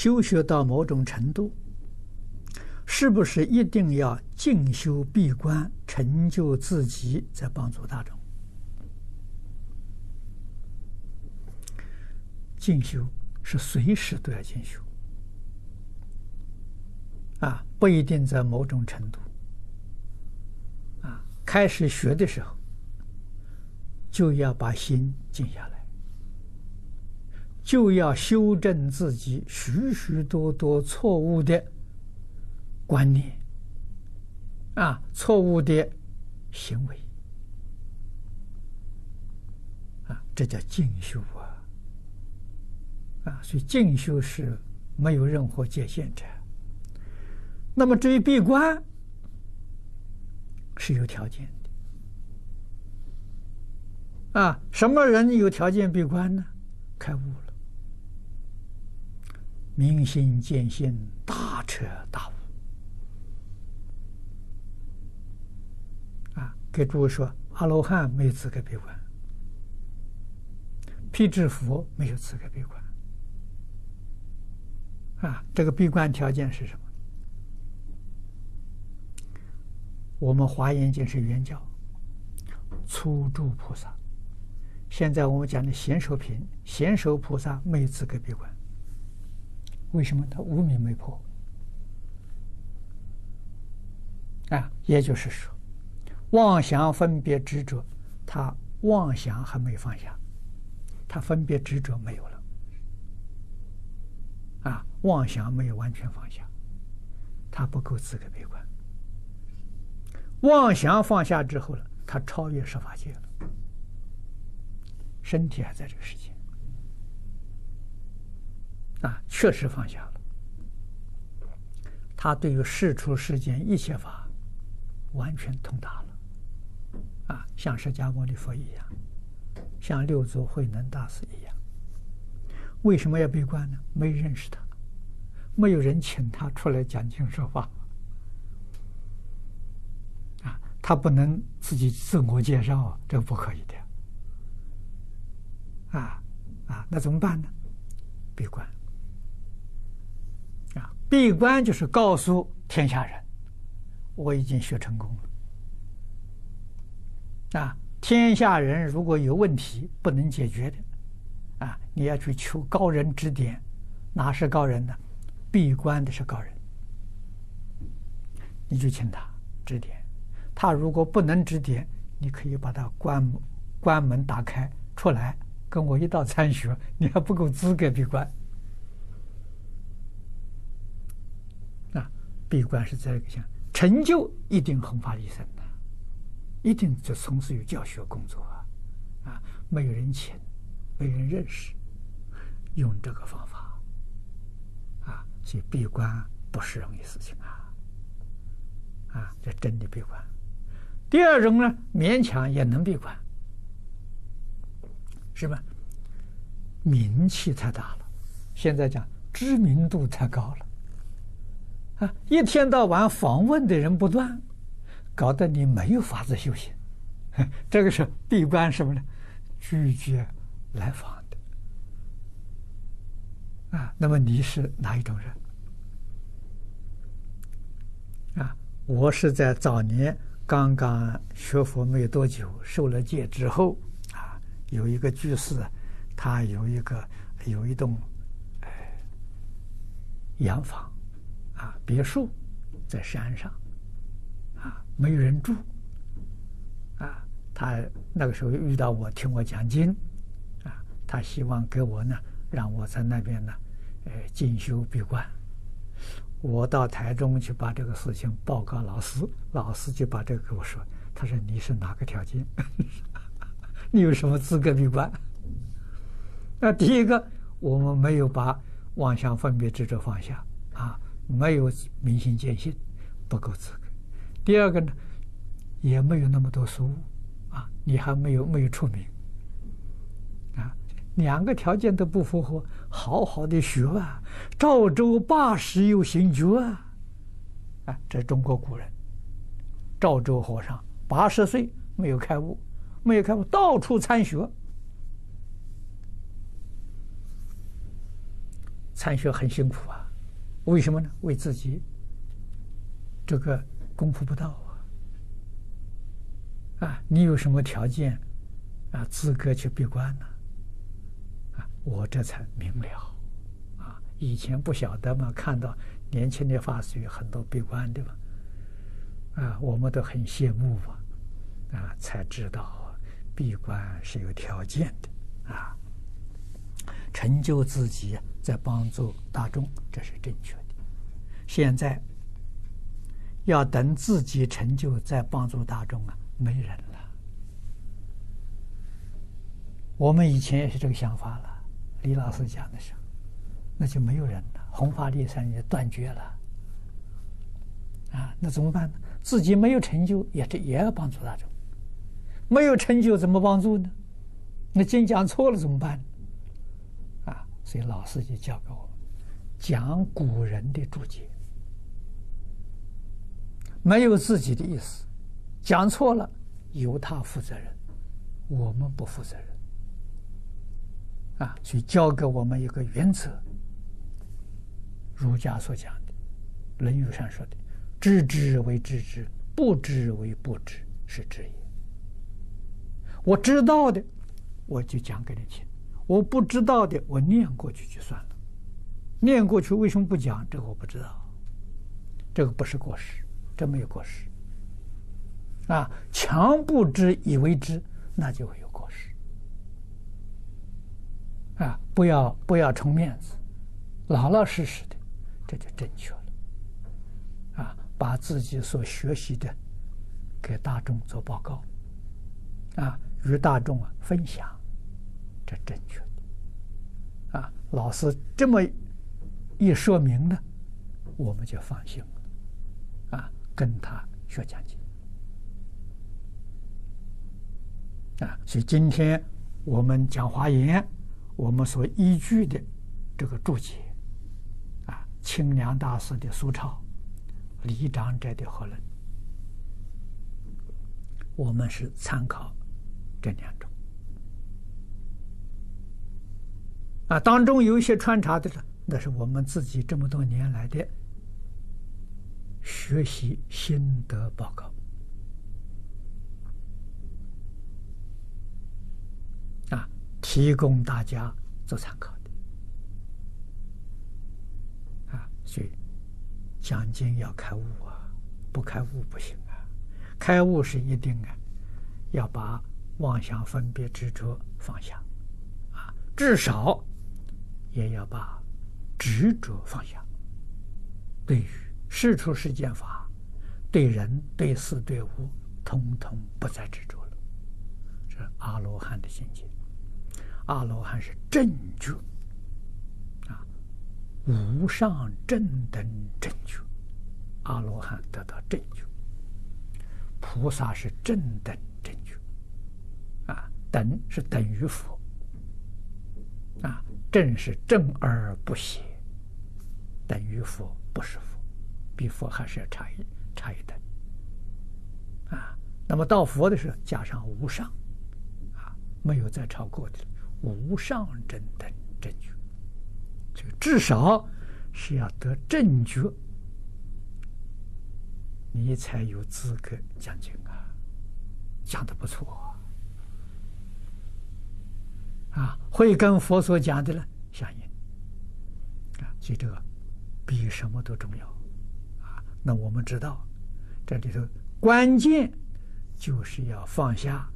修学到某种程度，是不是一定要静修闭关，成就自己，再帮助大众？静修是随时都要静修，啊，不一定在某种程度。啊，开始学的时候，就要把心静下来。就要修正自己许许多多错误的观念，啊，错误的行为，啊，这叫静修啊，啊，所以进修是没有任何界限的。那么至于闭关，是有条件的，啊，什么人有条件闭关呢？开悟了。明心见性，大彻大悟。啊，给诸位说，阿罗汉没有资格闭关，辟支佛没有资格闭关。啊，这个闭关条件是什么？我们华严经是圆教，初住菩萨。现在我们讲的贤首品，贤首菩萨没有资格闭关。为什么他无明没破？啊，也就是说，妄想分别执着，他妄想还没放下，他分别执着没有了，啊，妄想没有完全放下，他不够资格闭关。妄想放下之后了，他超越十法界了，身体还在这个世界。啊，确实放下了。他对于世出世间一切法，完全通达了。啊，像释迦牟尼佛一样，像六祖慧能大师一样。为什么要闭关呢？没认识他，没有人请他出来讲经说法。啊，他不能自己自我介绍，这不可以的。啊啊，那怎么办呢？闭关。闭关就是告诉天下人，我已经学成功了。啊，天下人如果有问题不能解决的，啊，你要去求高人指点，哪是高人呢？闭关的是高人，你就请他指点。他如果不能指点，你可以把他关关门打开出来，跟我一道参学。你还不够资格闭关。闭关是这个像成就一定弘法利生的，一定就从事于教学工作啊，啊，没有人请，没人认识，用这个方法，啊，所以闭关不是容易事情啊，啊，这真的闭关。第二种呢，勉强也能闭关，是吧？名气太大了，现在讲知名度太高了。啊，一天到晚访问的人不断，搞得你没有法子修行。这个是闭关什么呢？拒绝来访的。啊，那么你是哪一种人？啊，我是在早年刚刚学佛没多久，受了戒之后，啊，有一个居士，他有一个有一栋，哎，洋房。啊，别墅在山上，啊，没有人住，啊，他那个时候遇到我听我讲经，啊，他希望给我呢，让我在那边呢，呃，进修闭关。我到台中去把这个事情报告老师，老师就把这个给我说，他说你是哪个条件？你有什么资格闭关？那第一个，我们没有把妄想分别执着放下，啊。没有明心见性，不够资格。第二个呢，也没有那么多书，啊，你还没有没有出名，啊，两个条件都不符合，好好的学啊，赵州八十有行觉啊，啊，这是中国古人，赵州和尚八十岁没有开悟，没有开悟，到处参学，参学很辛苦啊，为什么呢？为自己这个功夫不到啊！啊，你有什么条件啊？资格去闭关呢？啊，我这才明了啊！以前不晓得嘛，看到年轻的法师有很多闭关的嘛，啊，我们都很羡慕嘛，啊，才知道闭关是有条件的啊。成就自己，在帮助大众，这是正确的。现在要等自己成就，再帮助大众啊，没人了。我们以前也是这个想法了。李老师讲的时候，那就没有人了，弘法利生也断绝了。啊，那怎么办呢？自己没有成就，也是也要帮助大众。没有成就怎么帮助呢？那经讲错了怎么办？所以老师就教给我讲古人的注解，没有自己的意思，讲错了由他负责任，我们不负责任。啊，所以教给我们一个原则：儒家所讲的《论语》上说的“知之为知之，不知为不知，是知也”。我知道的，我就讲给你听。我不知道的，我念过去就算了。念过去为什么不讲？这个我不知道。这个不是过失，这没有过失。啊，强不知以为知，那就会有过失。啊，不要不要充面子，老老实实的，这就正确了。啊，把自己所学习的给大众做报告，啊，与大众啊分享。这正确的，啊，老师这么一说明呢，我们就放心了，啊，跟他学讲经，啊，所以今天我们讲华严，我们所依据的这个注解，啊，清凉大师的疏钞，李长者的和论，我们是参考这两种。啊，当中有一些穿插的，那是我们自己这么多年来的学习心得报告，啊，提供大家做参考的，啊，所以讲经要开悟啊，不开悟不行啊，开悟是一定啊，要把妄想分别执着放下，啊，至少。也要把执着放下。对于世出世间法，对人对事对物，通通不再执着了。这是阿罗汉的境界。阿罗汉是正觉啊，无上正等正觉。阿罗汉得到正觉，菩萨是正等正觉啊，等是等于佛啊。正是正而不邪，等于佛，不是佛，比佛还是要差一差一等啊。那么到佛的时候，加上无上啊，没有再超过的无上正等正觉，就至少是要得正觉，你才有资格讲经啊，讲的不错啊。会跟佛所讲的呢相应啊，所以这个比什么都重要啊。那我们知道，这里头关键就是要放下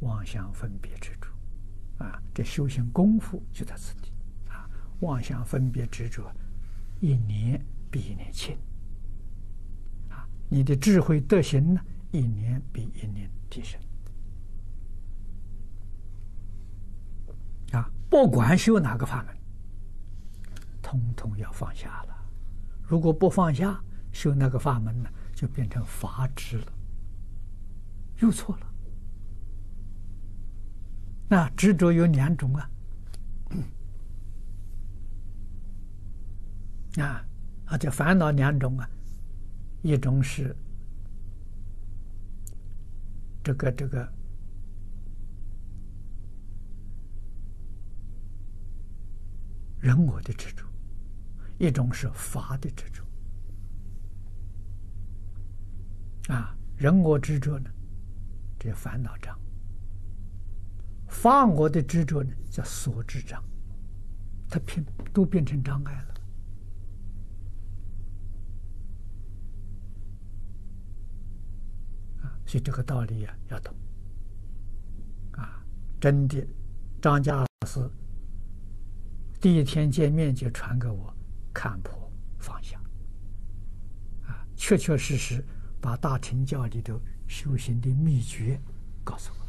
妄想分别执着啊。这修行功夫就在此地啊。妄想分别执着，一年比一年轻啊。你的智慧德行呢，一年比一年提升。啊，不管修哪个法门，通通要放下了。如果不放下，修那个法门呢，就变成法执了，又错了。那执着有两种啊，啊，啊，这烦恼两种啊，一种是这个这个。人我的执着一种是法的执着。啊，人我执着呢，这烦恼障；法我的执着呢，叫所知障。它变都变成障碍了。啊，所以这个道理呀，要懂。啊，真的，张家老师第一天见面就传给我，看破放下。啊，确确实实把大乘教里头修行的秘诀告诉我。